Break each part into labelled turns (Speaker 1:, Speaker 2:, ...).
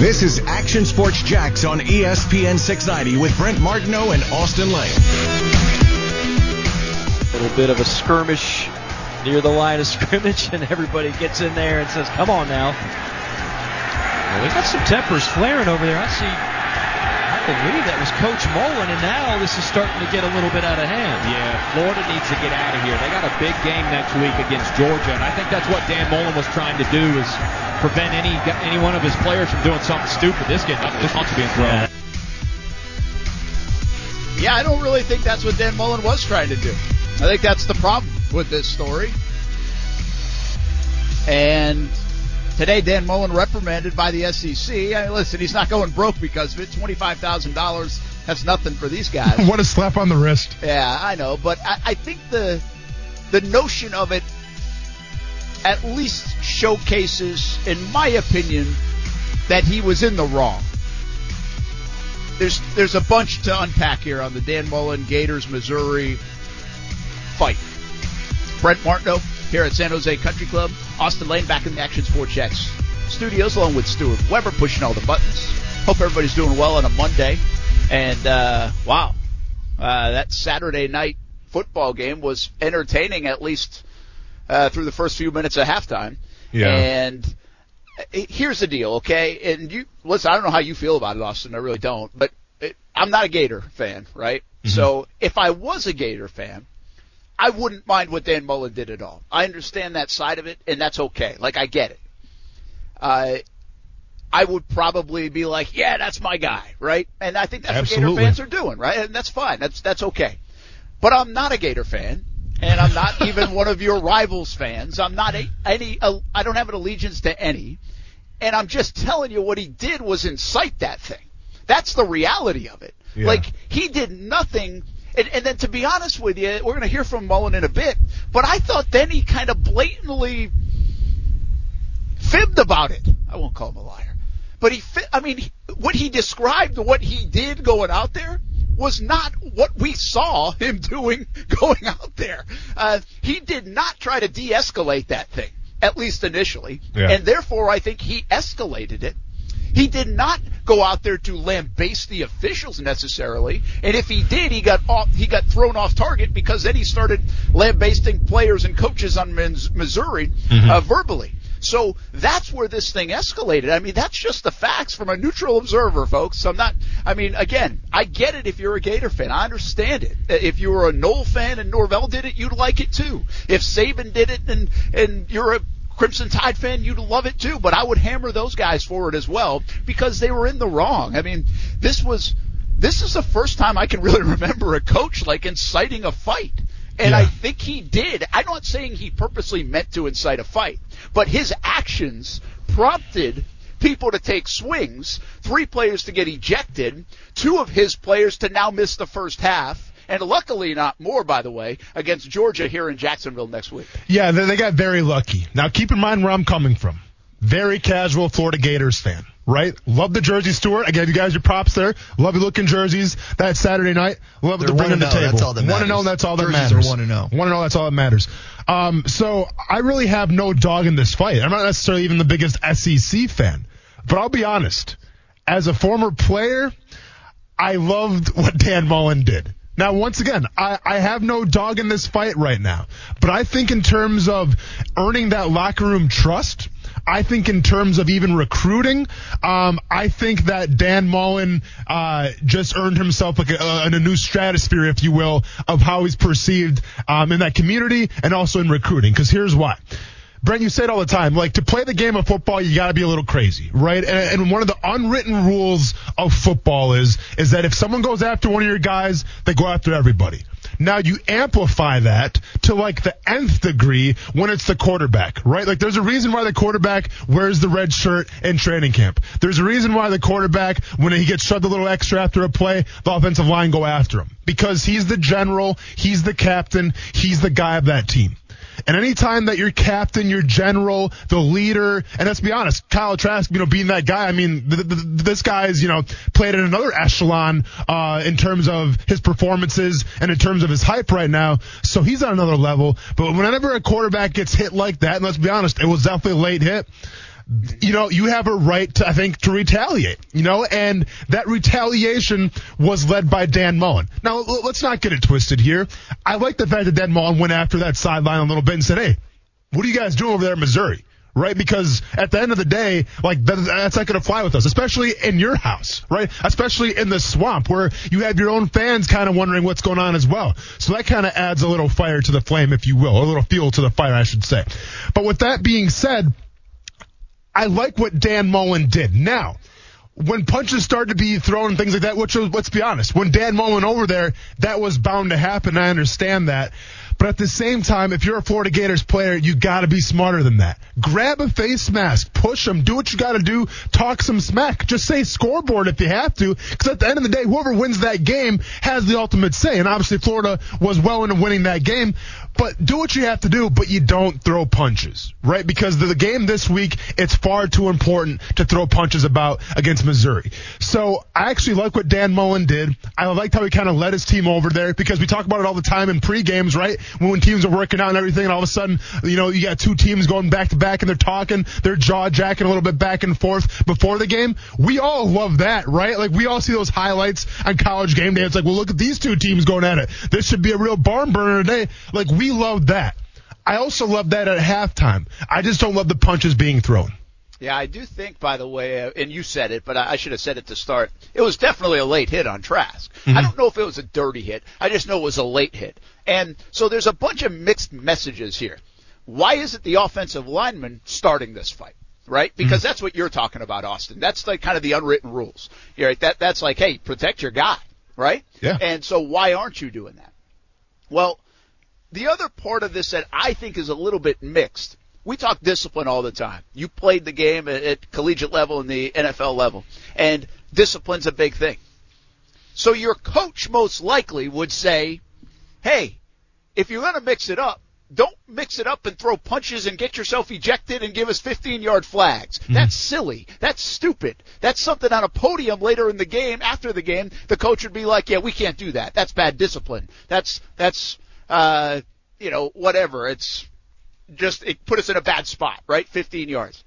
Speaker 1: This is Action Sports Jax on ESPN 690 with Brent Martineau and Austin Lane.
Speaker 2: A little bit of a skirmish near the line of scrimmage, and everybody gets in there and says, "Come on now." Well, we got some tempers flaring over there. I see. I believe that was Coach Mullen, and now this is starting to get a little bit out of hand.
Speaker 3: Yeah, Florida needs to get out of here. They got a big game next week against Georgia, and I think that's what Dan Mullen was trying to do is prevent any any one of his players from doing something stupid. This getting up, this punch being thrown.
Speaker 4: Yeah, I don't really think that's what Dan Mullen was trying to do. I think that's the problem with this story. And today, Dan Mullen reprimanded by the SEC. I mean, listen, he's not going broke because of it. Twenty-five thousand dollars. That's nothing for these guys.
Speaker 5: what a slap on the wrist.
Speaker 4: Yeah, I know, but I, I think the the notion of it at least showcases, in my opinion, that he was in the wrong. There's there's a bunch to unpack here on the Dan Mullen Gators Missouri fight. Brent Martineau here at San Jose Country Club. Austin Lane back in the Action Sports Jax studios along with Stuart Weber pushing all the buttons. Hope everybody's doing well on a Monday. And uh, wow, uh, that Saturday night football game was entertaining at least uh, through the first few minutes of halftime.
Speaker 5: Yeah.
Speaker 4: And here's the deal, okay? And you listen, I don't know how you feel about it, Austin. I really don't. But it, I'm not a Gator fan, right?
Speaker 5: Mm-hmm.
Speaker 4: So if I was a Gator fan, I wouldn't mind what Dan Mullen did at all. I understand that side of it, and that's okay. Like I get it. Uh, I would probably be like, yeah, that's my guy, right? And I think that's
Speaker 5: Absolutely.
Speaker 4: what Gator fans are doing, right? And that's fine. That's that's okay. But I'm not a Gator fan, and I'm not even one of your rivals fans. I'm not a, any. A, I don't have an allegiance to any, and I'm just telling you what he did was incite that thing. That's the reality of it.
Speaker 5: Yeah.
Speaker 4: Like he did nothing. And, and then to be honest with you, we're going to hear from Mullen in a bit. But I thought then he kind of blatantly fibbed about it. I won't call him a liar, but he, I mean, what he described, what he did going out there, was not what we saw him doing going out there. Uh, he did not try to de-escalate that thing, at least initially,
Speaker 5: Yeah.
Speaker 4: and therefore I think he escalated it. He did not go out there to lambaste the officials necessarily, and if he did, he got off, he got thrown off target because then he started lambasting players and coaches on Mis- Missouri uh, verbally. So that's where this thing escalated. I mean, that's just the facts from a neutral observer, folks. I'm not. I mean, again, I get it if you're a Gator fan. I understand it. If you were a Nole fan and Norvell did it, you'd like it too. If Saban did it and and you're a Crimson Tide fan, you'd love it too. But I would hammer those guys for it as well because they were in the wrong. I mean, this was this is the first time I can really remember a coach like inciting a fight. And I think he did. I'm not saying he purposely meant to incite a fight, but his actions prompted people to take swings, three players to get ejected, two of his players to now miss the first half, and luckily not more, by the way, against Georgia here in Jacksonville next week.
Speaker 5: Yeah, they, they got very lucky. Now keep in mind where I'm coming from. Very casual Florida Gators fan, right? Love the jersey, Stuart. I gave you guys your props there. Love you looking jerseys that Saturday night. Love
Speaker 6: They're
Speaker 5: to bring
Speaker 6: 1
Speaker 5: to the table.
Speaker 6: that's all that
Speaker 5: One and
Speaker 6: matters.
Speaker 5: zero, that's all that
Speaker 6: Jerseys are
Speaker 5: matters.
Speaker 6: 1 and 0.
Speaker 5: One and zero, that's all that matters. Um, so I really have no dog in this fight. I'm not necessarily even the biggest SEC fan, but I'll be honest. As a former player, I loved what Dan Mullen did. Now, once again, I, I have no dog in this fight right now, but I think in terms of earning that locker room trust, I think in terms of even recruiting, um, I think that Dan Mullen uh, just earned himself like a, a, new stratosphere, if you will, of how he's perceived um, in that community and also in recruiting. Because here's why. Brent, you say it all the time. Like to play the game of football, you got to be a little crazy, right? And, and one of the unwritten rules of football is is that if someone goes after one of your guys, they go after everybody. Now you amplify that to like the nth degree when it's the quarterback, right? Like there's a reason why the quarterback wears the red shirt in training camp. There's a reason why the quarterback, when he gets shoved a little extra after a play, the offensive line go after him because he's the general, he's the captain, he's the guy of that team. And anytime that your captain, your general, the leader, and let's be honest, Kyle Trask, you know, being that guy, I mean, th- th- this guy's, you know, played in another echelon, uh, in terms of his performances and in terms of his hype right now. So he's on another level. But whenever a quarterback gets hit like that, and let's be honest, it was definitely a late hit. Mm-hmm. you know, you have a right to, I think, to retaliate, you know, and that retaliation was led by Dan Mullen. Now, let's not get it twisted here. I like the fact that Dan Mullen went after that sideline a little bit and said, hey, what are you guys doing over there in Missouri? Right? Because at the end of the day, like, that, that's not going to fly with us, especially in your house, right? Especially in the swamp where you have your own fans kind of wondering what's going on as well. So that kind of adds a little fire to the flame, if you will, or a little fuel to the fire, I should say. But with that being said, I like what Dan Mullen did. Now, when punches started to be thrown and things like that, which was, let's be honest, when Dan Mullen over there, that was bound to happen. I understand that. But at the same time, if you're a Florida Gators player, you gotta be smarter than that. Grab a face mask, push them, do what you gotta do, talk some smack. Just say scoreboard if you have to, because at the end of the day, whoever wins that game has the ultimate say. And obviously Florida was well into winning that game. But do what you have to do, but you don't throw punches, right? Because the, game this week, it's far too important to throw punches about against Missouri. So I actually like what Dan Mullen did. I liked how he kind of led his team over there because we talk about it all the time in pre-games, right? When, when teams are working out and everything, and all of a sudden, you know, you got two teams going back to back and they're talking, they're jaw jacking a little bit back and forth before the game. We all love that, right? Like we all see those highlights on college game day. It's like, well, look at these two teams going at it. This should be a real barn burner today. Like we love that. I also love that at halftime. I just don't love the punches being thrown.
Speaker 4: Yeah, I do think, by the way, uh, and you said it, but I, should have said it to start. It was definitely a late hit on Trask. I don't know if it was a dirty hit. I just know it was a late hit. And so there's a bunch of mixed messages here. Why isn't the offensive lineman starting this fight? Right? Because that's what you're talking about, Austin. That's like kind of the unwritten rules. Right. That, that's like, hey, protect your guy. Right?
Speaker 5: Yeah.
Speaker 4: And so why aren't you doing that? Well, the other part of this that I think is a little bit mixed. We talk discipline all the time. You played the game at, at collegiate level and the NFL level, and discipline's a big thing. So your coach most likely would say, "Hey, if you're going to mix it up, don't mix it up and throw punches and get yourself ejected and give us 15 yard flags. Mm-hmm. That's silly. That's stupid. That's something on a podium later in the game, after the game, the coach would be like, yeah, we can't do that. That's bad discipline. That's, that's, uh, you know, whatever. It's just, it put us in a bad spot, right? 15 yards.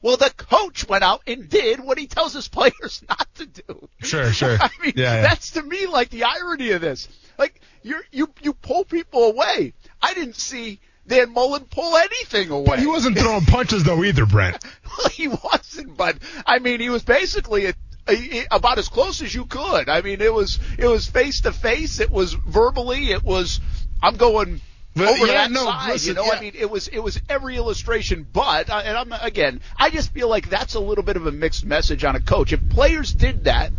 Speaker 4: Well, the coach went out and did what he tells his players not to do.
Speaker 5: Sure, sure.
Speaker 4: I mean,
Speaker 5: Yeah, yeah.
Speaker 4: that's to me like the irony of this. Like you you you pull people away. I didn't see Dan Mullen pull anything away.
Speaker 5: But he wasn't throwing punches though either, Brent.
Speaker 4: Well, he wasn't, but I mean, he was basically a, a, about as close as you could. I mean, it was it was face to face. It was verbally. It was I'm going
Speaker 5: Well,
Speaker 4: over
Speaker 5: yeah,
Speaker 4: that
Speaker 5: no,
Speaker 4: side.
Speaker 5: listen,
Speaker 4: you know,
Speaker 5: yeah.
Speaker 4: I mean, it was it was every illustration. But uh, and I'm again, I just feel like that's a little bit of a mixed message on a coach. If players did that.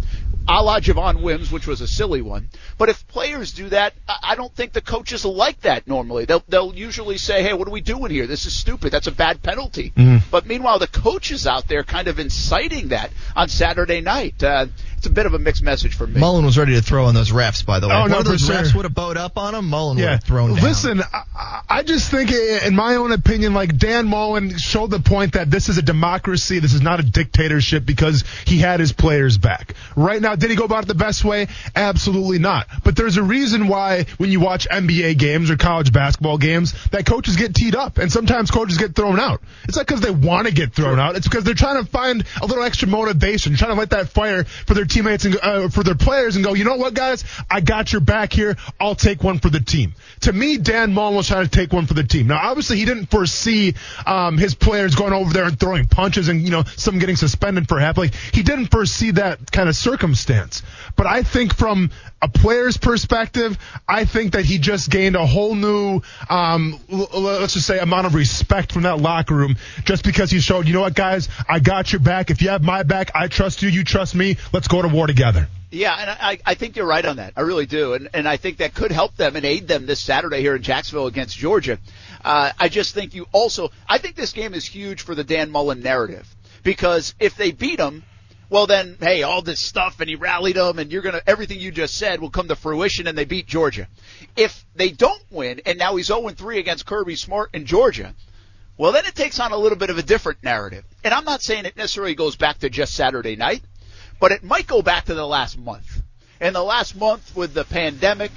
Speaker 4: A la Javon Wims, which was a silly one. But if players do that, I I don't think the coaches like that normally. They'll, they'll usually say, hey, what are we doing here? This is stupid. That's a bad penalty.
Speaker 5: Mm-hmm.
Speaker 4: But meanwhile, the coaches out there kind of inciting that on Saturday night. Uh, it's a bit of a mixed message for me.
Speaker 6: Mullen was ready to throw on those refs, by the way.
Speaker 5: Oh,
Speaker 6: if
Speaker 5: no,
Speaker 6: one of those
Speaker 5: sure.
Speaker 6: refs would have bowed up on him, Mullen would have thrown down.
Speaker 5: Listen, I, I just think, in my own opinion, like Dan Mullen showed the point that this is a democracy. This is not a dictatorship because he had his players back. Right now, did he go about it the best way? Absolutely not. But there's a reason why when you watch NBA games or college basketball games, that coaches get teed up and sometimes coaches get thrown out. It's not because they want to get thrown out. It's because they're trying to find a little extra motivation, trying to light that fire for their teammates and uh, for their players and go, you know what, guys, I got your back here. I'll take one for the team. To me, Dan Mullen was trying to take one for the team. Now, obviously, he didn't foresee um, his players going over there and throwing punches and you know some getting suspended for half. Like he didn't foresee that kind of circumstance. But I think from a player's perspective, I think that he just gained a whole new, um, let's just say, amount of respect from that locker room just because he showed, you know what, guys, I got your back. If you have my back, I trust you. You trust me. Let's go to war together.
Speaker 4: Yeah, and I, I think you're right on that. I really do, and and I think that could help them and aid them this Saturday here in Jacksonville against Georgia. Uh, I just think you also. I think this game is huge for the Dan Mullen narrative because if they beat them, well then, hey, all this stuff and he rallied them, and you're gonna everything you just said will come to fruition, and they beat Georgia. If they don't win, and now he's 0 3 against Kirby Smart in Georgia. Well, then it takes on a little bit of a different narrative. And I'm not saying it necessarily goes back to just Saturday night, but it might go back to the last month. And the last month with the pandemic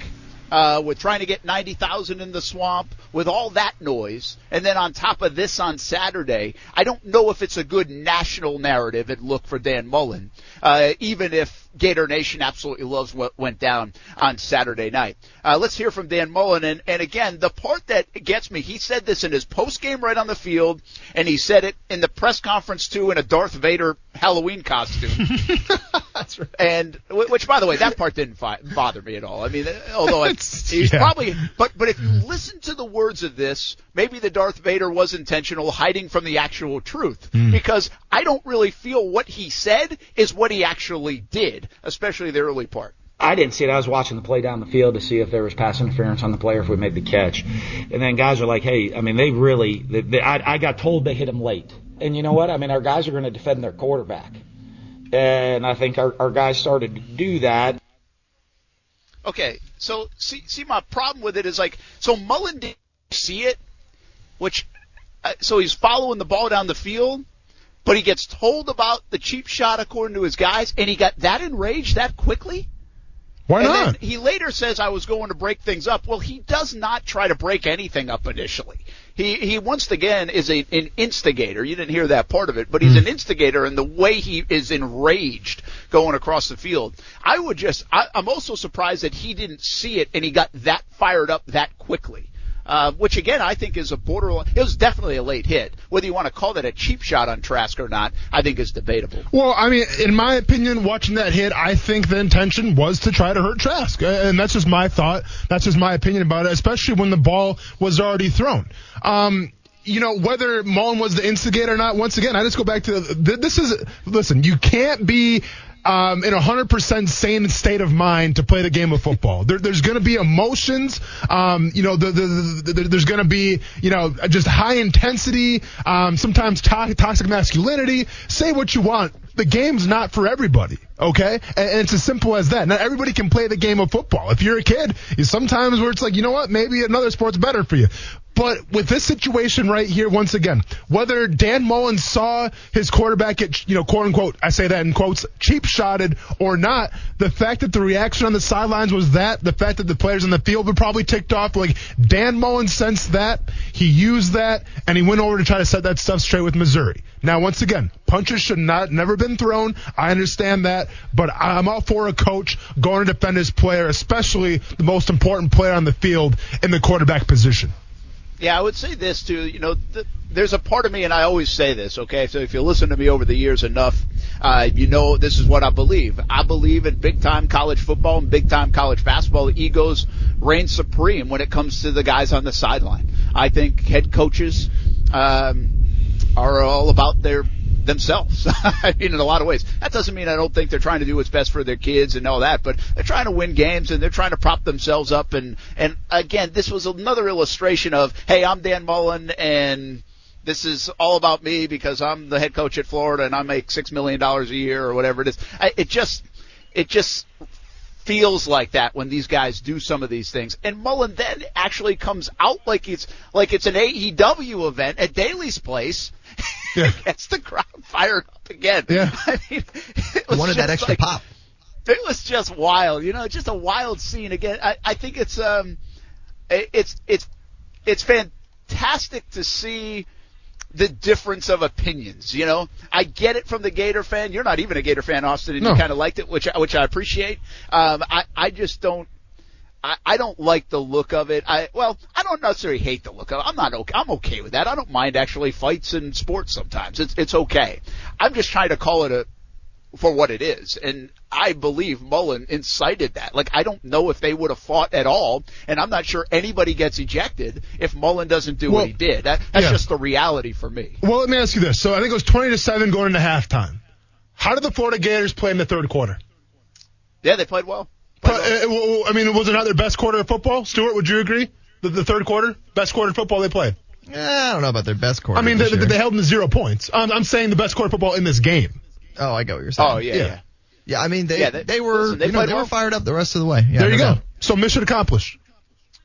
Speaker 4: uh, with trying to get 90,000 in the swamp, with all that noise, and then on top of this on Saturday, I don't know if it's a good national narrative and look for Dan Mullen, uh, even if Gator Nation absolutely loves what went down on Saturday night. Uh, let's hear from Dan Mullen, and, and again, the part that gets me, he said this in his post game right on the field, and he said it in the press conference too in a Darth Vader Halloween costume.
Speaker 6: That's right.
Speaker 4: And which, by the way, that part didn't fi- bother me at all. I mean, although it's, he's
Speaker 5: yeah.
Speaker 4: probably, but but if you listen to the words of this, maybe the Darth Vader was intentional, hiding from the actual truth, because I don't really feel what he said is what he actually did, especially the early part.
Speaker 7: I didn't see it. I was watching the play down the field to see if there was pass interference on the player if we made the catch. And then guys are like, hey, I mean, they really, they, they, I, I got told they hit him late. And you know what? I mean, our guys are going to defend their quarterback. And I think our, our guys started to do that.
Speaker 4: Okay, so see, see, my problem with it is like, so Mullen didn't see it, which, uh, so he's following the ball down the field, but he gets told about the cheap shot according to his guys, and he got that enraged that quickly.
Speaker 5: Why
Speaker 4: and
Speaker 5: not?
Speaker 4: then he later says I was going to break things up. Well, he does not try to break anything up initially. He he once again is a, an instigator. You didn't hear that part of it, but he's hmm. an instigator in the way he is enraged going across the field. I would just I, I'm also surprised that he didn't see it and he got that fired up that quickly. Uh, which again I think is a borderline. It was definitely a late hit. Whether you want to call that a cheap shot on Trask or not, I think is debatable.
Speaker 5: Well, I mean, in my opinion, watching that hit, I think the intention was to try to hurt Trask, and that's just my thought. That's just my opinion about it, especially when the ball was already thrown. Um, you know, whether Mullen was the instigator or not, once again, I just go back to th- this is, listen, you can't be um, in a 100% sane state of mind to play the game of football. There, there's going to be emotions. Um, you know, the, the, the, the, there's going to be, you know, just high intensity, um, sometimes to- toxic masculinity. Say what you want. The game's not for everybody, okay? And, it's as simple as that. Not everybody can play the game of football. If you're a kid, sometimes where it's like, you know what, maybe another sport's better for you. But with this situation right here, once again, whether Dan Mullen saw his quarterback get, you know, quote unquote, I say that in quotes, cheap shotted or not, the fact that the reaction on the sidelines was that, the fact that the players on the field were probably ticked off, like Dan Mullen sensed that, he used that, and he went over to try to set that stuff straight with Missouri. Now, once again, punches should not never been thrown. I understand that, but I'm all for a coach going to defend his player, especially the most important player on the field in the quarterback position.
Speaker 4: Yeah, I would say this too. You know, th- there's a part of me, and I always say this. Okay, so if you listen to me over the years enough, uh, you know this is what I believe. I believe in big time college football and big time college basketball. Egos reign supreme when it comes to the guys on the sideline. I think head coaches um, are all about their themselves. I mean, in a lot of ways. That doesn't mean I don't think they're trying to do what's best for their kids and all that, but they're trying to win games and they're trying to prop themselves up. And and again, this was another illustration of, hey, I'm Dan Mullen and this is all about me because I'm the head coach at Florida and I make six million dollars a year or whatever it is. I, it just it just feels like that when these guys do some of these things. And Mullen then actually comes out like it's like it's an AEW event at Daily's Place.
Speaker 5: Yeah.
Speaker 4: gets the crowd fired up again.
Speaker 5: Yeah.
Speaker 4: I mean, it was
Speaker 6: Wanted that
Speaker 4: just
Speaker 6: extra
Speaker 4: like-
Speaker 6: pop.
Speaker 4: It was just wild, you know, just a wild scene again. I, I think it's um, it- it's it's it's fantastic to see the difference of opinions. You know, I get it from the Gator fan. You're not even a Gator fan, Austin, and
Speaker 5: No.
Speaker 4: you kind of liked it, which I- which I appreciate. Um, I I just don't. I, I don't like the look of it. I well, I don't necessarily hate the look of it. I'm not okay. I'm okay with that. I don't mind actually fights in sports sometimes. It's it's okay. I'm just trying to call it a for what it is. And I believe Mullen incited that. Like I don't know if they would have fought at all, and I'm not sure anybody gets ejected if Mullen doesn't do
Speaker 5: Well,
Speaker 4: what he did. That that's
Speaker 5: yeah.
Speaker 4: just the reality for me.
Speaker 5: Well, let me ask you this. So I think it was 20 to 7 going into halftime. How did the Florida Gators play in the third quarter?
Speaker 4: Yeah, they played well. Played
Speaker 5: But, uh, I mean, was it not their best quarter of football? Stuart, would you agree? The, the third quarter? Best quarter of football they played.
Speaker 6: Eh, I don't know about their best quarter.
Speaker 5: I mean, they,
Speaker 6: this year.
Speaker 5: they held them to zero points. Um, I'm saying the best quarter of football in this game.
Speaker 6: Oh, I get what you're saying.
Speaker 4: oh yeah,
Speaker 5: yeah.
Speaker 4: yeah.
Speaker 6: Yeah, I mean, they
Speaker 4: Yeah,
Speaker 6: they,
Speaker 4: they-
Speaker 6: were
Speaker 4: listen, they
Speaker 6: you know
Speaker 4: played
Speaker 6: they were fired up the rest of the way. Yeah,
Speaker 5: there you go.
Speaker 6: doubt.
Speaker 5: So mission accomplished.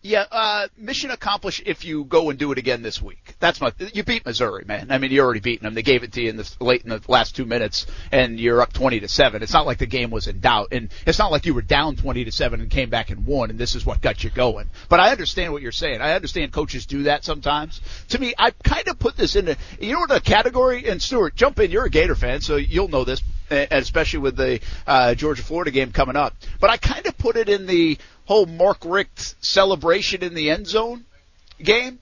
Speaker 4: Yeah, uh, mission accomplished if you go and do it again this week. That's my, you beat Missouri, man. I mean, you already beaten them. They gave it to you in the late in the last two minutes and you're up 20 to 7. It's not like the game was in doubt and it's not like you were down 20 to 7 and came back and won and this is what got you going. But I understand what you're saying. I understand coaches do that sometimes. To me, I kind of put this in a, you know what the category, and Stuart, jump in, you're a Gator fan, so you'll know this, especially with the, uh, Georgia Florida game coming up. But I kind of put it in the, whole Mark Richt celebration in the end zone game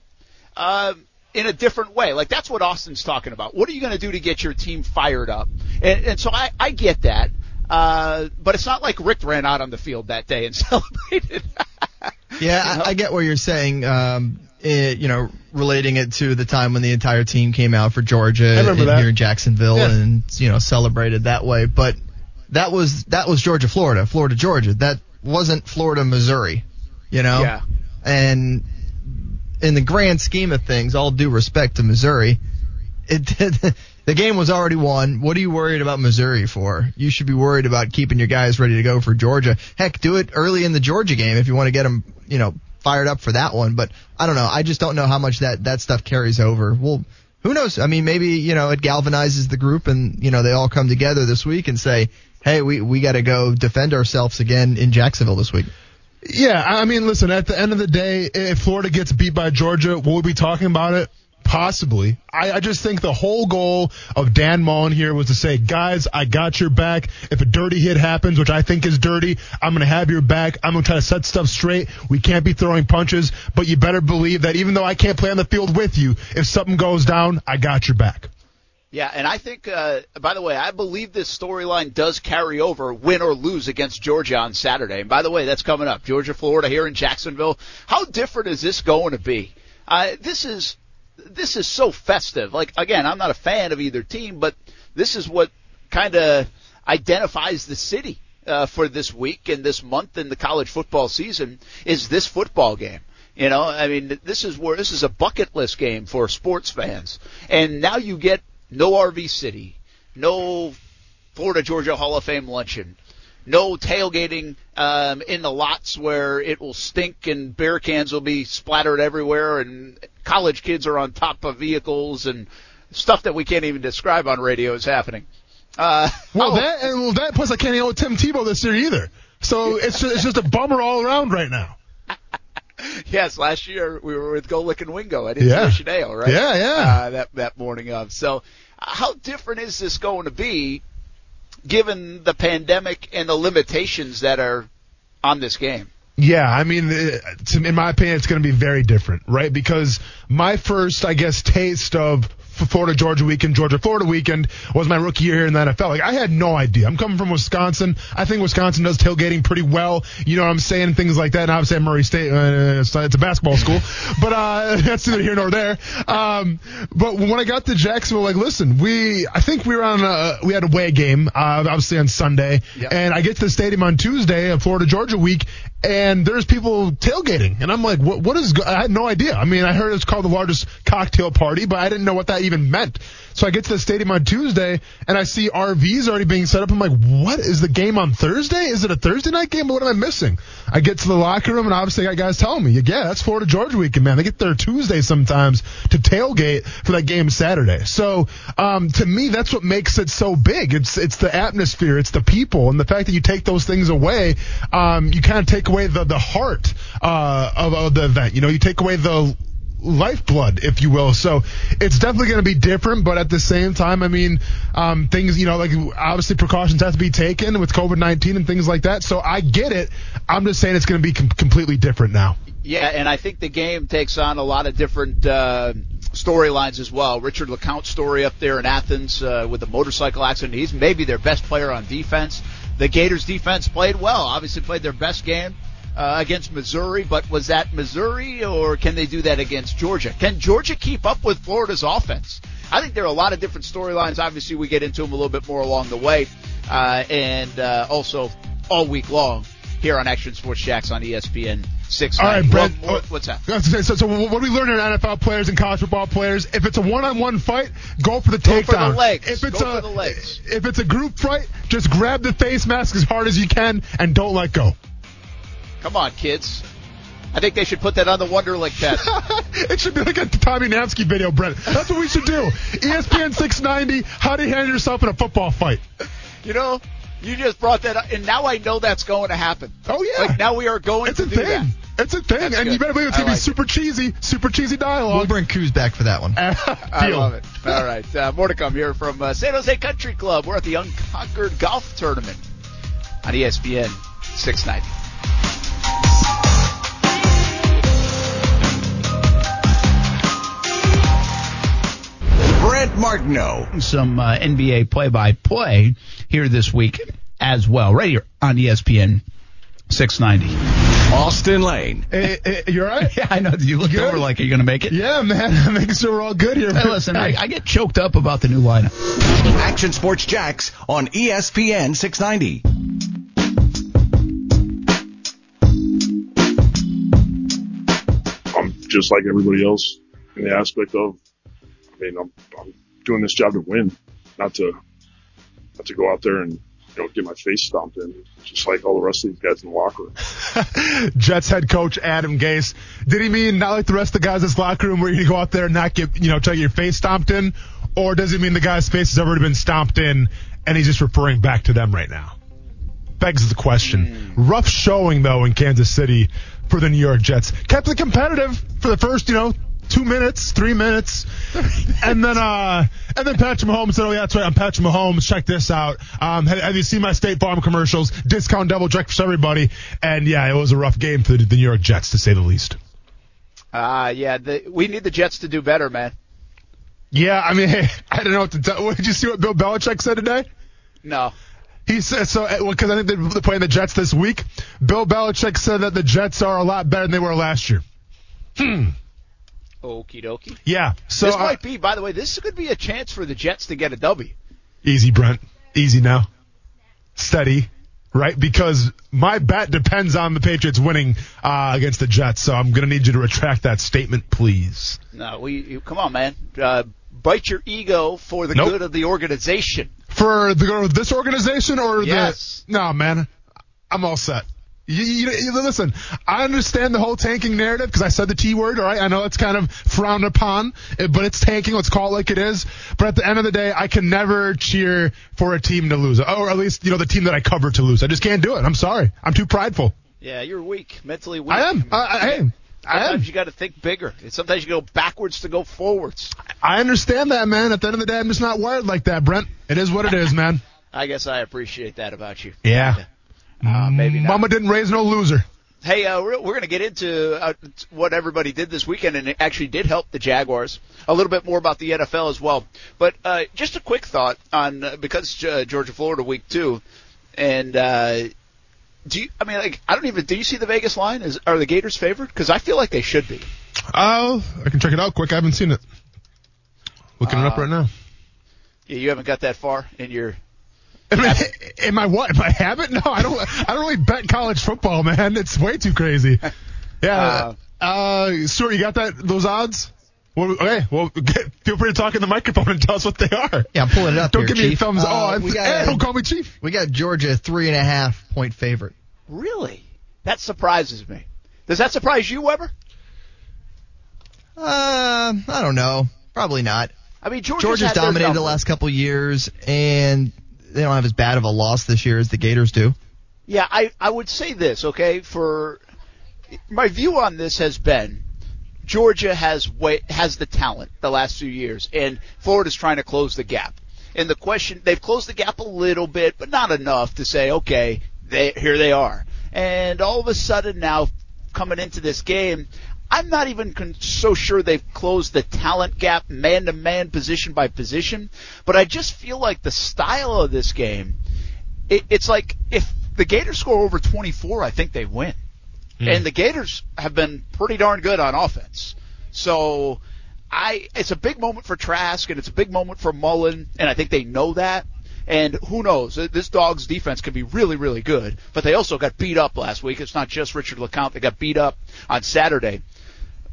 Speaker 4: um, in a different way. Like that's what Austin's talking about. What are you going to do to get your team fired up? And, and so I, I get that. Uh, but it's not like Richt ran out on the field that day and celebrated.
Speaker 6: yeah? I, I, get what you're saying. Um, it, you know, relating it to the time when the entire team came out for Georgia in, here in Jacksonville yeah. and you know celebrated that way. But that was that was Georgia, Florida, Florida, Georgia. That wasn't Florida, Missouri, you know?
Speaker 4: Yeah.
Speaker 6: And in the grand scheme of things, all due respect to Missouri, it, the game was already won. What are you worried about Missouri for? You should be worried about keeping your guys ready to go for Georgia. Heck, do it early in the Georgia game if you want to get them, you know, fired up for that one. But I don't know. I just don't know how much that that stuff carries over. Well, who knows? I mean, maybe you know it galvanizes the group, and you know they all come together this week and say, hey, we, we got to go defend ourselves again in Jacksonville this week.
Speaker 5: Yeah, I mean, listen, at the end of the day, if Florida gets beat by Georgia, will we be talking about it? Possibly. I, I, just think the whole goal of Dan Mullen here was to say, guys, I got your back. If a dirty hit happens, which I think is dirty, I'm going to have your back. I'm going to try to set stuff straight. We can't be throwing punches, but you better believe that even though I can't play on the field with you, if something goes down, I got your back.
Speaker 4: Yeah, and I think, uh, by the way, I believe this storyline does carry over, win or lose against Georgia on Saturday. And by the way, that's coming up. Georgia, Florida here in Jacksonville. How different is this going to be? Uh, this is, this is so festive. Like, again, I'm not a fan of either team, but this is what kind of identifies the city, uh, for this week and this month in the college football season is this football game. You know, I mean, this is where this is a bucket list game for sports fans. And now you get no RV City, no Florida Georgia Hall of Fame luncheon, no tailgating um, in the lots where it will stink and beer cans will be splattered everywhere, and college kids are on top of vehicles and stuff that we can't even describe on radio is happening. Uh,
Speaker 5: well, that and well, that plus I can't know Tim Tebow this year either. So it's just, it's just a bummer all around right now.
Speaker 4: yes, last year we were with Golic and Wingo at International,
Speaker 5: yeah.
Speaker 4: right?
Speaker 5: Yeah, yeah.
Speaker 4: Uh, that that morning of. So, how different is this going to be, given the pandemic and the limitations that are on this game?
Speaker 5: Yeah, I mean, uh, in my opinion, it's going to be very different, right? Because my first, I guess, taste of Florida Georgia weekend, Georgia Florida weekend was my rookie year here in the NFL. Like I had no idea. I'm coming from Wisconsin. I think Wisconsin does tailgating pretty well. You know what I'm saying? Things like that. And obviously at Murray State, uh, it's, it's, a basketball school, but uh, that's neither here nor there. Um, but when I got to Jacksonville, like listen, we I think we were on a we had a away game, uh, obviously on Sunday, yep. and I get to the stadium on Tuesday, of Florida Georgia week, and there's people tailgating, and I'm like, what, what is? I had no idea. I mean, I heard it's called the largest cocktail party, but I didn't know what that even meant. So I get to the stadium on Tuesday and I see RVs already being set up. I'm like, what is the game on Thursday? Is it a Thursday night game? But What am I missing? I get to the locker room and obviously I got guys telling me, yeah, that's Florida Georgia weekend, man. They get there Tuesday sometimes to tailgate for that game Saturday. So, um, to me, that's what makes it so big. It's, it's the atmosphere. It's the people and the fact that you take those things away. Um, you kind of take away the, the heart, uh, of, of the event. You know, you take away the, lifeblood, if you will. So it's definitely going to be different, but at the same time, I mean, um, things, you know, like obviously precautions have to be taken with COVID-19 and things like that. So I get it. I'm just saying it's going to be com- completely different now.
Speaker 4: Yeah, and I think the game takes on a lot of different uh, storylines as well. Richard LeCounte's story up there in Athens uh, with the motorcycle accident. He's maybe their best player on defense. The Gators defense played well. Obviously played their best game uh, against Missouri, but was that Missouri or can they do that against Georgia? Can Georgia keep up with Florida's offense? I think there are a lot of different storylines. Obviously, we get into them a little bit more along the way, uh, and uh, also all week long here on Action Sports Jax on ESPN six.
Speaker 5: All right, Brett.
Speaker 4: What, what's that?
Speaker 5: So, so what we learn in NFL players and college football players, if it's a one-on-one fight, go for the takedown.
Speaker 4: Go for the legs.
Speaker 5: If it's
Speaker 4: go
Speaker 5: a,
Speaker 4: for the legs.
Speaker 5: If it's a group fight, just grab the face mask as hard as you can and don't let go.
Speaker 4: Come on, kids. I think they should put that on the Wonderlic test.
Speaker 5: it should be like a Tommy Namsky video, Brent. That's what we should do. ESPN 690. How do you handle yourself in a football fight?
Speaker 4: you know, you just brought that up, and now I know that's going to happen.
Speaker 5: Oh yeah.
Speaker 4: Like now we are going
Speaker 5: it's
Speaker 4: to
Speaker 5: a
Speaker 4: do
Speaker 5: thing.
Speaker 4: that.
Speaker 5: It's a thing,
Speaker 4: That's
Speaker 5: and
Speaker 4: good.
Speaker 5: you better believe it's
Speaker 4: I
Speaker 5: gonna
Speaker 4: like
Speaker 5: be super cheesy, super cheesy dialogue.
Speaker 6: We'll bring Coos back for that one.
Speaker 4: I love it. All right, uh, more to come here from uh, San Jose Country Club. We're at the Unconquered Golf Tournament on ESPN 690.
Speaker 1: Brent Martineau.
Speaker 8: some uh, NBA play-by-play here this week as well, right here on ESPN 690.
Speaker 1: Austin Lane.
Speaker 5: Eh, eh, you all right?
Speaker 8: Yeah, I know. You looked
Speaker 5: Good.
Speaker 8: over like, are you going to make it?
Speaker 5: Yeah, man. I Making sure we're all good here.
Speaker 8: Hey, listen, I, I get choked up about the new lineup.
Speaker 1: Action Sports Jax on ESPN 690.
Speaker 9: I'm just like everybody else in the aspect of, I mean, I'm, I'm doing this job to win, not to, not to go out there and, you know, get my face stomped in, just like all the rest of these guys in the locker room.
Speaker 5: Jets head coach Adam Gase. Did he mean not like the rest of the guys in this locker room where you go out there and not get, you know, try to get your face stomped in? Or does he mean the guy's face has already been stomped in and he's just referring back to them right now? Begs the question. Hmm. Rough showing though in Kansas City for the New York Jets. Kept it competitive for the first, you know, two minutes, three minutes. and then, uh, and then Patrick Mahomes said, oh yeah, that's right. I'm Patrick Mahomes. Check this out. Um, have, have you seen my State Farm commercials? Discount double check for everybody. And yeah, it was a rough game for the, the New York Jets to say the least.
Speaker 4: Uh, yeah, the, we need the Jets to do better, man.
Speaker 5: Yeah, I mean, I don't know what to tell. What, did you see what Bill Belichick said today?
Speaker 4: No.
Speaker 5: He said so because I think they're playing the Jets this week. Bill Belichick said that the Jets are a lot better than they were last year. Hmm.
Speaker 4: Okie dokie.
Speaker 5: Yeah. So
Speaker 4: this
Speaker 5: uh,
Speaker 4: might be, by the way, this could be a chance for the Jets to get a W.
Speaker 5: easy, Brent. Easy now. Steady. Right? Because my bet depends on the Patriots winning uh, against the Jets. So I'm going to need you to retract that statement, please.
Speaker 4: No, we you, come on, man. Uh, bite your ego for the
Speaker 5: Nope.
Speaker 4: good of the organization.
Speaker 5: For the good of this organization or
Speaker 4: Yes.
Speaker 5: the no, man, I'm all set. You, you, you- listen, I understand the whole tanking narrative because I said the T word. All right, I know it's kind of frowned upon, but it's tanking. Let's call it like it is. But at the end of the day, I can never cheer for a team to lose, or at least you know the team that I cover to lose. I just can't do it. I'm sorry. I'm too prideful.
Speaker 4: Yeah, you're weak, mentally weak.
Speaker 5: I am. I, I, I am. I am.
Speaker 4: Sometimes you got to think bigger. Sometimes you go backwards to go forwards.
Speaker 5: I understand that, man. At the end of the day, I'm just not wired like that, Brent. It is what it is, man.
Speaker 4: I guess I appreciate that about you.
Speaker 5: Yeah.
Speaker 4: Uh, maybe not.
Speaker 5: Mama didn't raise no loser.
Speaker 4: Hey, uh, we're, we're going to get into uh, what everybody did this weekend, and it actually did help the Jaguars. A little bit more about the NFL as well. But uh, just a quick thought on uh, because uh, Georgia Florida week two, and uh, do you? I mean, like, I don't even. Do you see the Vegas line? Is are the Gators favored? Because I feel like they should be.
Speaker 5: Oh, I can check it out quick. I haven't seen it. Looking it up
Speaker 4: Uh,
Speaker 5: right now.
Speaker 4: Yeah, you haven't got that far in your.
Speaker 5: Am I, am I what? Am I habit? No, I don't. I don't really bet college football, man. It's way too crazy. Yeah. Uh, Stuart, you got that? Those odds? Well, okay. Well, get, feel free to talk in the microphone and tell us what they are.
Speaker 6: Yeah, I'm pulling it up
Speaker 5: Don't
Speaker 6: here,
Speaker 5: give me
Speaker 6: Chief.
Speaker 5: a thumbs.
Speaker 6: Uh,
Speaker 5: oh,
Speaker 6: we
Speaker 5: hey,
Speaker 6: got-
Speaker 5: don't call me chief.
Speaker 6: We got Georgia three and a half point favorite.
Speaker 4: Really? That surprises me. Does that surprise you, Weber?
Speaker 6: Uh, I don't know. Probably not.
Speaker 4: I mean, Georgia's,
Speaker 6: Georgia's dominated the last couple years, and they don't have as bad of a loss this year as the Gators do.
Speaker 4: Yeah, I, I would say this, okay? For my view on this has been Georgia has way, has the talent the last few years, and Florida's trying to close the gap. And the question, they've closed the gap a little bit, but not enough to say, okay, they, here they are. And all of a sudden now, coming into this game, I'm not even con- so sure they've closed the talent gap man to man, position by position, but I just feel like the style of this game, it, it's like if the Gators score over 24, I think they win. Hmm. And the Gators have been pretty darn good on offense. So I it's a big moment for Trask and it's a big moment for Mullen and I think they know that. And who knows? This dog's defense can be really, really good. But they also got beat up last week. It's not just Richard LeCounte. They got beat up on Saturday.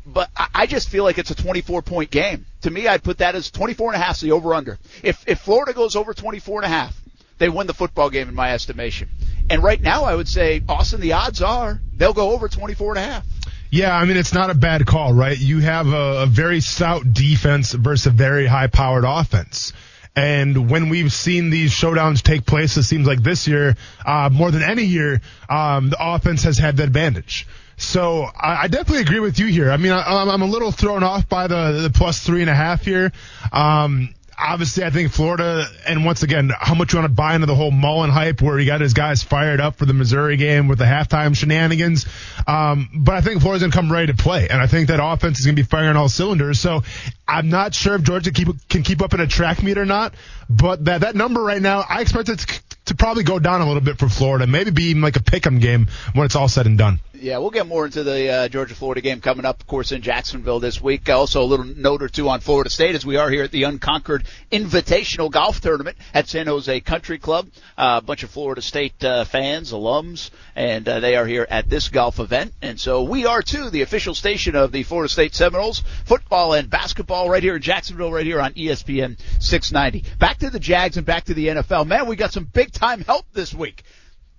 Speaker 4: But I just feel like it's a 24 point game. To me, I'd put that as 24 and a half the over under. If, if Florida goes over 24 and a half, they win the football game in my estimation. And right now, I would say, Austin, the odds are they'll go over 24 and a half.
Speaker 5: Yeah, I mean it's not a bad call, right? You have a, a very stout defense versus a very high-powered offense. And when we've seen these showdowns take place, it seems like this year, uh, more than any year, um, the offense has had the advantage. So I, I definitely agree with you here. I mean, I, I'm a little thrown off by the, the plus three and a half here. Um, obviously, I think Florida, and once again, how much you want to buy into the whole Mullen hype where he got his guys fired up for the Missouri game with the halftime shenanigans. Um, but I think Florida's going to come ready to play, and I think that offense is going to be firing all cylinders. So I'm not sure if Georgia keep, can keep up in a track meet or not, but that, that number right now, I expect it to, to probably go down a little bit for Florida, maybe be even like a pick 'em game when it's all said and done.
Speaker 4: Yeah, we'll get more into the uh, Georgia Florida game coming up, of course, in Jacksonville this week. Also, a little note or two on Florida State as we are here at the Unconquered Invitational Golf Tournament at San Jose Country Club. Uh, a bunch of Florida State uh, fans, alums, and uh, they are here at this golf event. And so we are too, the official station of the Florida State Seminoles, football and basketball right here in Jacksonville, right here on ESPN 690. Back to the Jags and back to the NFL. Man, we got some big time help this week.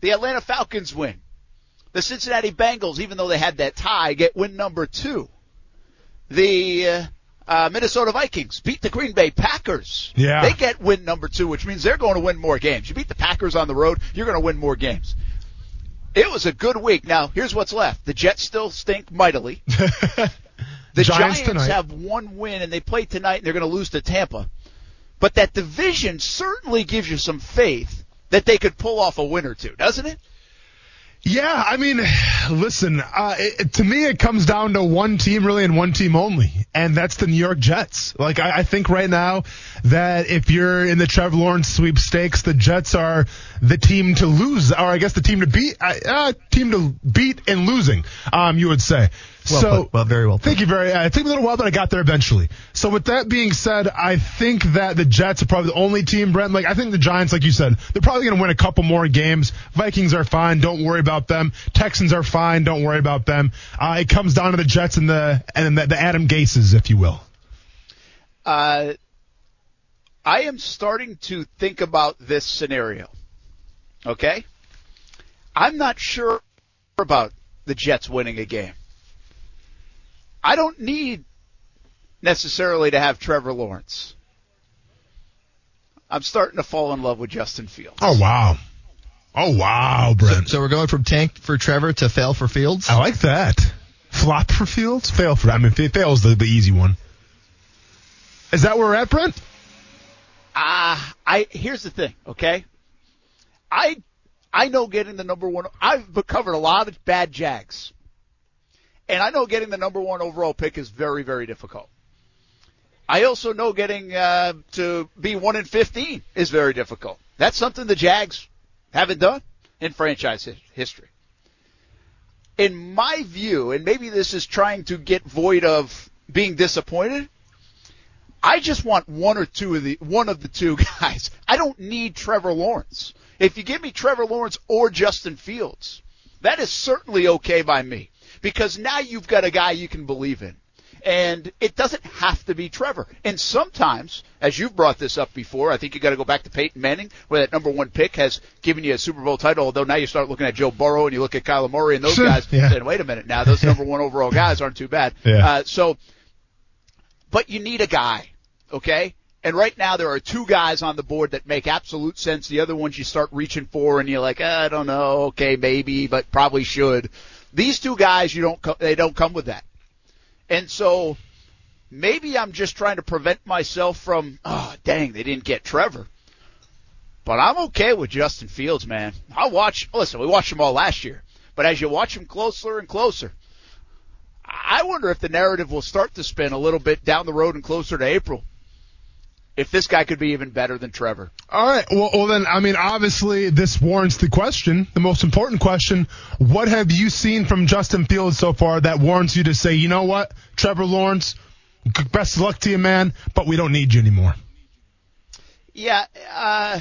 Speaker 4: The Atlanta Falcons win. The Cincinnati Bengals, even though they had that tie, get win number two. The uh, uh, Minnesota Vikings beat the Green Bay Packers.
Speaker 5: Yeah.
Speaker 4: They get win number two, which means they're going to win more games. You beat the Packers on the road, you're going to win more games. It was a good week. Now, here's what's left. The Jets still stink mightily. The
Speaker 5: Giants
Speaker 4: Giants, have one win and they play tonight and they're going to lose to Tampa. But that division certainly gives you some faith that they could pull off a win or two, doesn't it?
Speaker 5: Yeah, I mean, listen, uh, it, to me, it comes down to one team really and one team only, and that's the New York Jets. Like, I, I think right now that if you're in the Trevor Lawrence sweepstakes, the Jets are the team to lose, or I guess the team to beat, uh, uh, team to beat and losing, um, you would say.
Speaker 6: Well
Speaker 5: so,
Speaker 6: put. Well, very well put.
Speaker 5: Thank you very. Uh, it took me a little while, but I got there eventually. So with that being said, I think that the Jets are probably the only team, Brent. Like I think the Giants, like you said, they're probably going to win a couple more games. Vikings are fine. Don't worry about them. Texans are fine. Don't worry about them. Uh, it comes down to the Jets and the and the, the Adam Gases, if you will.
Speaker 4: Uh, I am starting to think about this scenario. Okay? I'm not sure about the Jets winning a game. I don't need necessarily to have Trevor Lawrence. I'm starting to fall in love with Justin Fields.
Speaker 5: Oh wow. Oh wow,
Speaker 6: So,
Speaker 5: Brent.
Speaker 6: so we're going from tank for Trevor to fail for Fields.
Speaker 5: I like that. Flop for Fields, fail for. I mean, fa- fail's the, the easy one. Is that where we're at, Brent?
Speaker 4: Ah, I here's the thing, okay? I I know getting the number one. I've covered a lot of bad Jags, and I know getting the number one overall pick is very very difficult. I also know getting uh, to be one in fifteen is very difficult. That's something the Jags haven't done in franchise history. In my view, and maybe this is trying to get void of being disappointed. I just want one or two of the one of the two guys. I don't need Trevor Lawrence. If you give me Trevor Lawrence or Justin Fields, that is certainly okay by me because now you've got a guy you can believe in. And it doesn't have to be Trevor. And sometimes, as you've brought this up before, I think you got to go back to Peyton Manning, where that number one pick has given you a Super Bowl title. Although now you start looking at Joe Burrow and you look at Kyler Murray and those
Speaker 5: Sure,
Speaker 4: guys,
Speaker 5: yeah.
Speaker 4: saying, "Wait a minute, now those number one overall guys aren't too bad."
Speaker 5: Yeah.
Speaker 4: Uh, so but you need a guy, okay? And right now there are two guys on the board that make absolute sense. The other ones you start reaching for and you're like, "Ah, I don't know, okay, maybe, but probably should. These two guys, you don't, co- they don't come with that. And so maybe I'm just trying to prevent myself from, oh, dang, they didn't get Trevor. But I'm okay with Justin Fields, man. I watch, listen, we watched them all last year, but as you watch them closer and closer, I wonder if the narrative will start to spin a little bit down the road and closer to April. If this guy could be even better than Trevor.
Speaker 5: All right. Well, well, then, I mean, obviously, this warrants the question, the most important question. What have you seen from Justin Fields so far that warrants you to say, you know what, Trevor Lawrence, best of luck to you, man, but we don't need you anymore?
Speaker 4: Yeah, uh,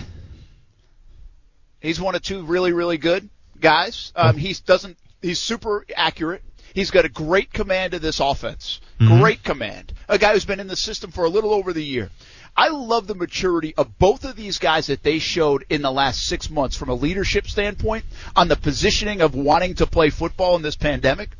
Speaker 4: he's one of two really, really good guys. Um, he doesn't. He's super accurate. He's got a great command of this offense. Great command. A guy who's been in the system for a little over the year. I love the maturity of both of these guys that they showed in the last six months from a leadership standpoint on the positioning of wanting to play football in this pandemic.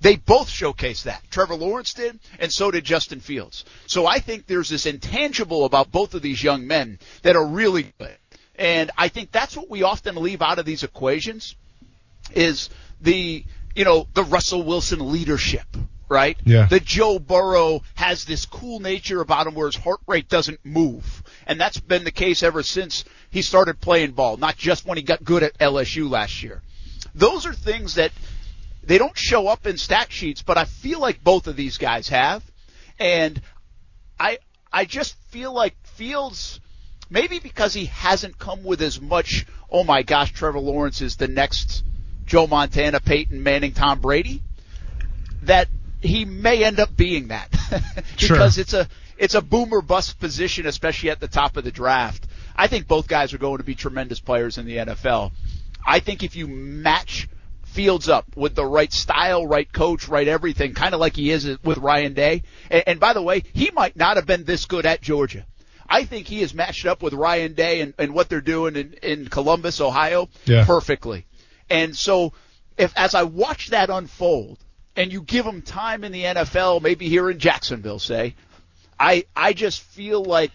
Speaker 4: they both showcase that. Trevor Lawrence did, and so did Justin Fields. So I think there's this intangible about both of these young men that are really good. And I think that's what we often leave out of these equations is the, you know, the Russell Wilson leadership, right?
Speaker 5: Yeah.
Speaker 4: That Joe Burrow has this cool nature about him where his heart rate doesn't move. And that's been the case ever since he started playing ball, not just when he got good at LSU last year. Those are things that they don't show up in stat sheets, but I feel like both of these guys have. And I I just feel like Fields maybe because he hasn't come with as much, oh my gosh, Trevor Lawrence is the next Joe Montana, Peyton Manning, Tom Brady, that he may end up being that. because
Speaker 5: Sure.
Speaker 4: it's a it's a boomer bust position, especially at the top of the draft. I think both guys are going to be tremendous players in the NFL. I think if you match Fields up with the right style, right coach, right everything, kind of like he is with Ryan Day. And, and by the way, he might not have been this good at Georgia. I think he is matched up with Ryan Day and, and what they're doing in, in Columbus, Ohio,
Speaker 5: Yeah.
Speaker 4: perfectly. And so, if as I watch that unfold, and you give him time in the NFL, maybe here in Jacksonville, say, I I just feel like,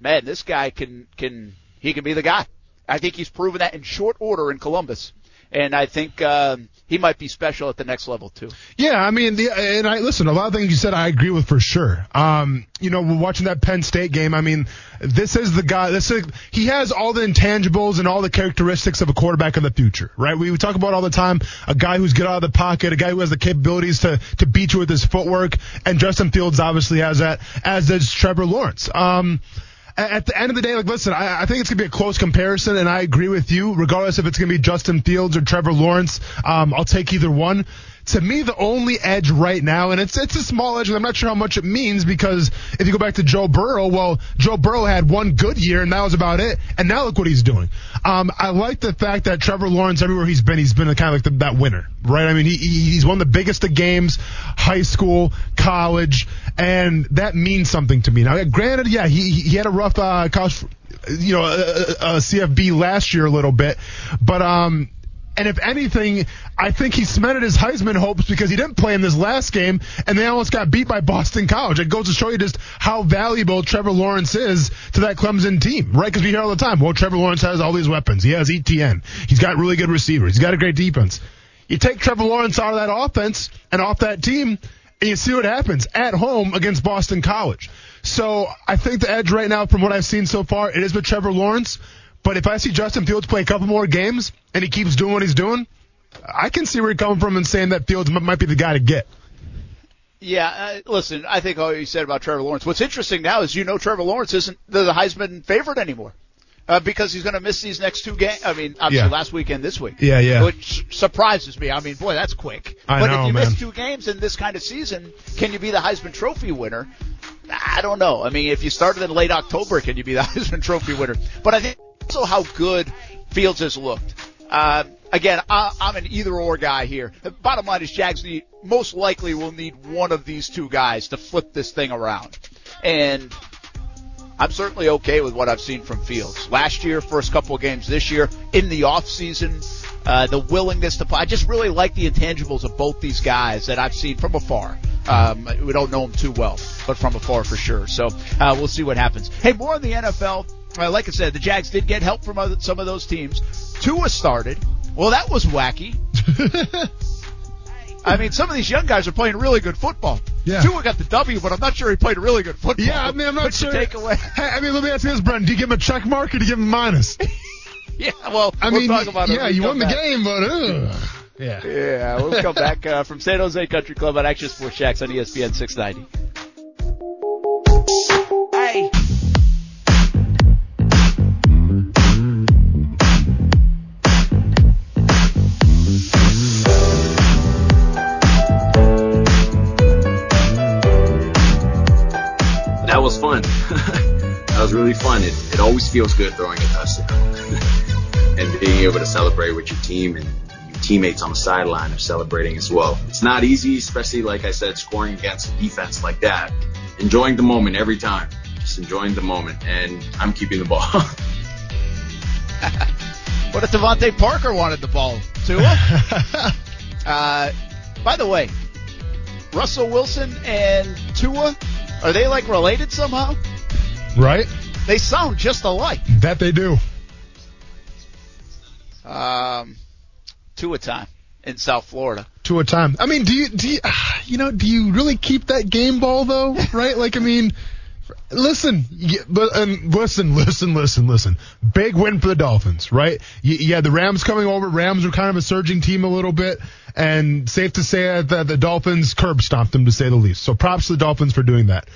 Speaker 4: man, this guy can can he can be the guy. I think he's proven that in short order in Columbus, and I think um, he might be special at the next level too.
Speaker 5: Yeah, I mean, the, and I listen. A lot of things you said, I agree with for sure. Um, you know, we're watching that Penn State game, I mean, this is the guy. This is he has all the intangibles and all the characteristics of a quarterback of the future, right? We, we talk about all the time a guy who's good out of the pocket, a guy who has the capabilities to to beat you with his footwork, and Justin Fields obviously has that, as does Trevor Lawrence. Um, at the end of the day, like, listen, I, I think it's gonna be a close comparison, and I agree with you. Regardless if it's gonna be Justin Fields or Trevor Lawrence, um, I'll take either one. To me, the only edge right now, and it's it's a small edge, and I'm not sure how much it means because if you go back to Joe Burrow, well, Joe Burrow had one good year, and that was about it. And now look what he's doing. Um, I like the fact that Trevor Lawrence, everywhere he's been, he's been a kind of like the, that winner, right? I mean, he, he he's won the biggest of games, high school, college, and that means something to me. Now, granted, yeah, he he had a rough uh, college, you know, uh, uh, CFB last year a little bit, but um. And if anything, I think he cemented his Heisman hopes because he didn't play in this last game, and they almost got beat by Boston College. It goes to show you just how valuable Trevor Lawrence is to that Clemson team, right? Because we hear all the time, well, Trevor Lawrence has all these weapons. He has Etienne. He's got really good receivers. He's got a great defense. You take Trevor Lawrence out of that offense and off that team, and you see what happens at home against Boston College. So I think the edge right now, from what I've seen so far, it is with Trevor Lawrence. But if I see Justin Fields play a couple more games and he keeps doing what he's doing, I can see where you're coming from and saying that Fields might be the guy to get.
Speaker 4: Yeah, uh, listen, I think all you said about Trevor Lawrence. What's interesting now is you know Trevor Lawrence isn't the Heisman favorite anymore. Uh, because he's going to miss these next two games. I mean, obviously
Speaker 5: Yeah.
Speaker 4: last weekend, this week.
Speaker 5: Yeah, yeah.
Speaker 4: Which surprises me. I mean, boy, that's quick.
Speaker 5: I
Speaker 4: but
Speaker 5: know,
Speaker 4: if you
Speaker 5: man.
Speaker 4: miss two games in this kind of season, can you be the Heisman Trophy winner? I don't know. I mean, if you started in late October, can you be the Heisman Trophy winner? But I think also how good Fields has looked. Uh, again, I, I'm an either or guy here. The bottom line is Jags need, most likely will need one of these two guys to flip this thing around. And I'm certainly okay with what I've seen from Fields. Last year, first couple of games this year, in the off season, uh, the willingness to play. I just really like the intangibles of both these guys that I've seen from afar. Um, we don't know them too well, but from afar for sure. So uh, we'll see what happens. Hey, more on the NFL. Uh, like I said, the Jags did get help from other, some of those teams. Tua started. Well, that was wacky. I mean, some of these young guys are playing really good football.
Speaker 5: Yeah.
Speaker 4: Tua got the W, but I'm not sure he played really good football.
Speaker 5: Yeah, I mean, I'm not
Speaker 4: What's your
Speaker 5: sure.
Speaker 4: takeaway?
Speaker 5: Hey, I mean, let me ask you this, Brendan. Do you give him a check mark or do you give him a minus?
Speaker 4: Yeah, well,
Speaker 5: I
Speaker 4: we'll
Speaker 5: mean,
Speaker 4: talk about it.
Speaker 5: yeah, you
Speaker 4: come
Speaker 5: won the game, but ugh. yeah.
Speaker 4: Yeah, we'll come back uh, from San Jose Country Club on Action Sports Jax on ESPN 690.
Speaker 10: Really fun. It, it always feels good throwing a touchdown and being able to celebrate with your team and your teammates on the sideline are celebrating as well. It's not easy, especially like I said, scoring against a defense like that. Enjoying the moment every time. Just enjoying the moment and I'm keeping the ball.
Speaker 4: What if DeVante Parker wanted the ball? Tua? uh, by the way, Russell Wilson and Tua, are they like related somehow?
Speaker 5: Right?
Speaker 4: They sound just alike.
Speaker 5: That they do.
Speaker 4: Um, a time in South Florida.
Speaker 5: Tua time. I mean, do you do you, you know do you really keep that game ball though? Right? Like I mean, listen, but and listen, listen, listen, listen. Big win for the Dolphins, right? You, you had the Rams coming over. Rams were kind of a surging team a little bit, and safe to say that the Dolphins curb stomped them to say the least. So props to the Dolphins for doing that.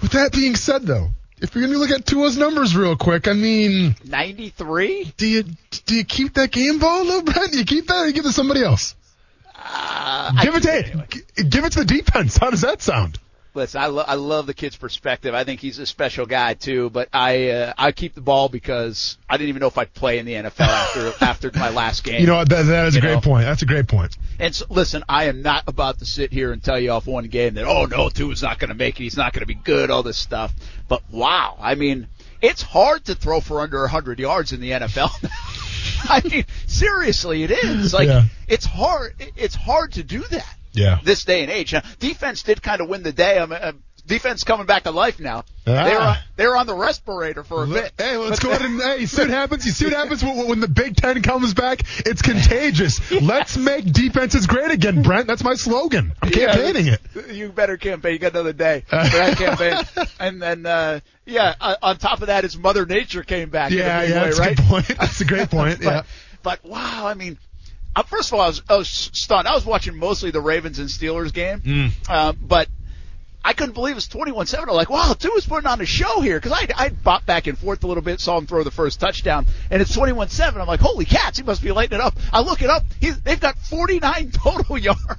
Speaker 5: With that being said, though, if you're going to look at Tua's numbers real quick, I mean,
Speaker 4: 93?
Speaker 5: do you do you keep that game ball though, Brent? Do you keep that or you give it to somebody else?
Speaker 4: Uh,
Speaker 5: Give it to
Speaker 4: anyway.
Speaker 5: g- give it to the defense. How does that sound?
Speaker 4: Listen, I, lo- I love the kid's perspective. I think he's a special guy too. But I uh, I keep the ball because I didn't even know if I'd play in the NFL after after my last game.
Speaker 5: You know what, that, that is a great
Speaker 4: know?
Speaker 5: point. That's a great point.
Speaker 4: And so, listen, I am not about to sit here and tell you off one game that oh no, Tua's not going to make it. He's not going to be good. All this stuff. But wow, I mean, it's hard to throw for under 100 yards in the NFL. I mean, seriously, it is. Like
Speaker 5: Yeah.
Speaker 4: it's hard. It's hard to do that
Speaker 5: Yeah.
Speaker 4: this day and age. Now, defense did kind of win the day. I mean, uh, defense coming back to life now.
Speaker 5: Ah.
Speaker 4: They're on, they're on the respirator for a bit.
Speaker 5: Hey, let's go ahead and hey, you see what happens. You see what happens when, when the Big Ten comes back. It's contagious. Let's make defenses great again, Brent. That's my slogan. I'm
Speaker 4: Yeah,
Speaker 5: campaigning it.
Speaker 4: You better campaign. You got another day for that campaign. And then, uh, yeah, uh, on top of that, is Mother Nature came back.
Speaker 5: Yeah, yeah,
Speaker 4: way,
Speaker 5: that's
Speaker 4: right?
Speaker 5: a good point. That's a great point.
Speaker 4: but,
Speaker 5: Yeah.
Speaker 4: but wow, I mean, uh, first of all, I was, I was stunned. I was watching mostly the Ravens and Steelers game,
Speaker 5: Mm.
Speaker 4: um, but I couldn't believe it was 21-7. I'm like, wow, two Tua's putting on a show here because I I bopped back and forth a little bit, saw him throw the first touchdown, and it's 21-7. I'm like, holy cats, he must be lighting it up. I look it up, he's, they've got 49 total yards,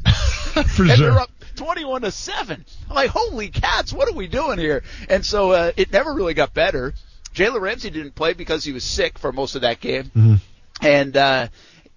Speaker 5: For
Speaker 4: and
Speaker 5: sure.
Speaker 4: they're up 21 to seven. I'm like, holy cats, what are we doing here? And so uh, it never really got better. Jalen Ramsey didn't play because he was sick for most of that game,
Speaker 5: Mm-hmm.
Speaker 4: and uh,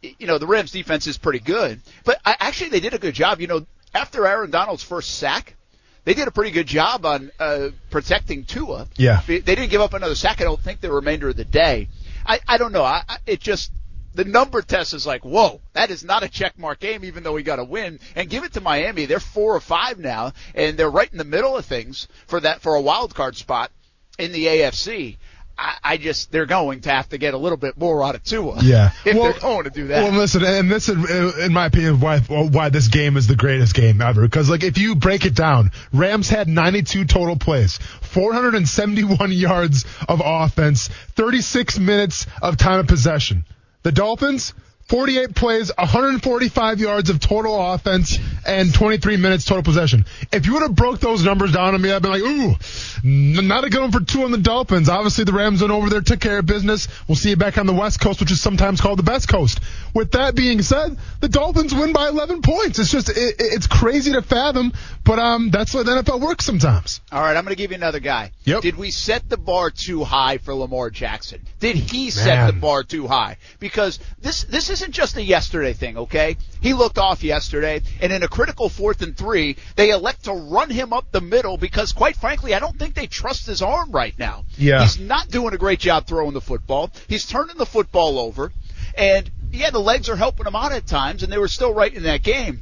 Speaker 4: you know the Rams defense is pretty good. But I, actually, they did a good job. You know, after Aaron Donald's first sack, they did a pretty good job on uh, protecting Tua.
Speaker 5: Yeah.
Speaker 4: They didn't give up another sack. I don't think the remainder of the day. I I don't know. I, I it just the number test is like, whoa, that is not a check mark game, even though we got a win. And give it to Miami. They're four or five now, and they're right in the middle of things for that for a wild card spot in the AFC. I, I just they're going to have to get a little bit more out of Tua.
Speaker 5: Yeah.
Speaker 4: if
Speaker 5: Well-
Speaker 4: they're going to do that.
Speaker 5: Well, listen, and this, is, in my opinion, why why this game is the greatest game ever. Because like, if you break it down, Rams had 92 total plays, 471 yards of offense, 36 minutes of time of possession. The Dolphins. 48 plays, 145 yards of total offense, and 23 minutes total possession. If you would have broke those numbers down to me, I'd been like, ooh, not a good one for Tua on the Dolphins. Obviously, the Rams went over there, took care of business. We'll see you back on the West Coast, which is sometimes called the best coast. With that being said, the Dolphins win by 11 points. It's just, it, it's crazy to fathom, but um, that's what the NFL works sometimes.
Speaker 4: All right, I'm going to give you another guy.
Speaker 5: Yep.
Speaker 4: Did we set the bar too high for Lamar Jackson? Did he set
Speaker 5: Man.
Speaker 4: the bar too high? Because this this isn't just a yesterday thing, okay? He looked off yesterday, and in a critical fourth and three, they elect to run him up the middle because, quite frankly, I don't think they trust his arm right now.
Speaker 5: Yeah.
Speaker 4: He's not doing a great job throwing the football. He's turning the football over, and yeah, the legs are helping him out at times, and they were still right in that game.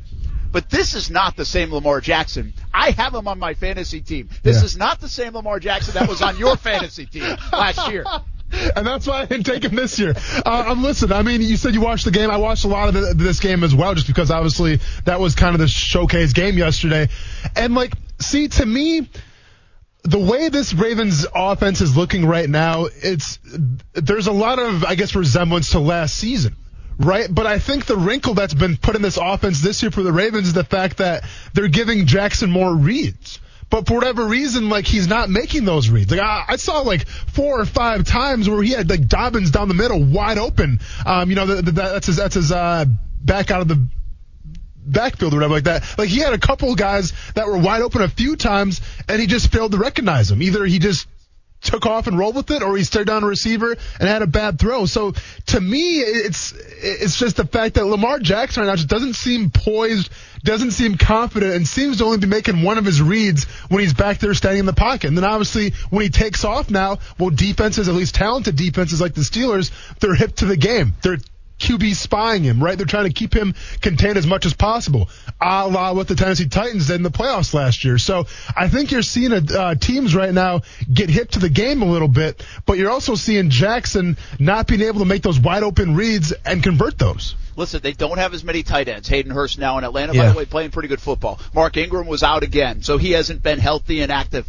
Speaker 4: But this is not the same Lamar Jackson. I have him on my fantasy team. This
Speaker 5: Yeah.
Speaker 4: is not the same Lamar Jackson that was on your fantasy team last year.
Speaker 5: and that's why I didn't take him this year. Uh, um, listen, I mean, you said you watched the game. I watched a lot of the, this game as well, just because obviously that was kind of the showcase game yesterday. And like, see, to me, the way this Ravens offense is looking right now, it's there's a lot of, I guess, resemblance to last season. Right, but I think the wrinkle that's been put in this offense this year for the Ravens is the fact that they're giving Jackson more reads. But for whatever reason, like he's not making those reads. Like I, I saw like four or five times where he had like Dobbins down the middle, wide open. Um, you know, the, the, that's his that's his uh, back out of the backfield or whatever like that. Like he had a couple guys that were wide open a few times, and he just failed to recognize them. Either he just took off and rolled with it, or he stared down a receiver and had a bad throw. So to me, it's it's just the fact that Lamar Jackson right now just doesn't seem poised, doesn't seem confident, and seems to only be making one of his reads when he's back there standing in the pocket. And then obviously when he takes off now, well, defenses, at least talented defenses like the Steelers, they're hip to the game. They're QB spying him, right? They're trying to keep him contained as much as possible, a la what the Tennessee Titans did in the playoffs last year. So I think you're seeing uh, teams right now get hit to the game a little bit, but you're also seeing Jackson not being able to make those wide open reads and convert those.
Speaker 4: Listen, they don't have as many tight ends. Hayden Hurst now in Atlanta, by the way, playing pretty good football. Mark Ingram was out again, so he hasn't been healthy and active.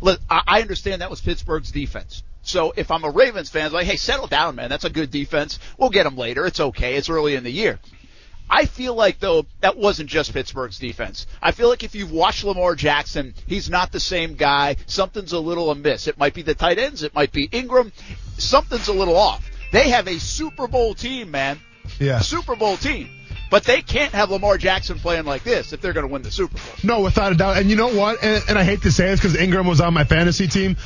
Speaker 4: Look, I understand that was Pittsburgh's defense. So if I'm a Ravens fan, it's like, hey, settle down, man. That's a good defense. We'll get them later. It's okay. It's early in the year. I feel like though that wasn't just Pittsburgh's defense. I feel like if you've watched Lamar Jackson, he's not the same guy. Something's a little amiss. It might be the tight ends. It might be Ingram. Something's a little off. They have a Super Bowl team, man.
Speaker 5: Yeah.
Speaker 4: Super Bowl team. But they can't have Lamar Jackson playing like this if they're going to win the Super Bowl.
Speaker 5: No, without a doubt. And you know what? And, and I hate to say this because Ingram was on my fantasy team.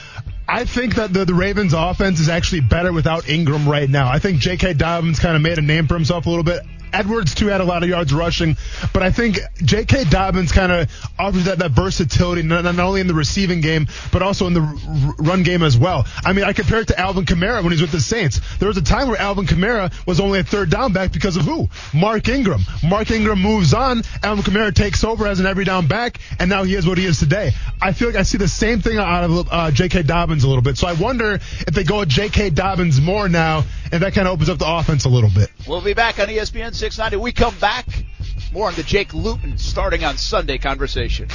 Speaker 5: I think that the, the Ravens offense is actually better without Ingram right now. I think J.K. Dobbins kind of made a name for himself a little bit. Edwards too had a lot of yards rushing, but I think J.K. Dobbins kind of offers that, that versatility not, not only in the receiving game but also in the r- run game as well. I mean, I compare it to Alvin Kamara when he's with the Saints. There was a time where Alvin Kamara was only a third down back because of who? Mark Ingram. Mark Ingram moves on. Alvin Kamara takes over as an every down back, and now he is what he is today. I feel like I see the same thing out of uh, J.K. Dobbins a little bit. So I wonder if they go with J.K. Dobbins more now, and that kind of opens up the offense a little bit.
Speaker 4: We'll be back on ESPN 690. We come back. More on the Jake Luton starting on Sunday conversation.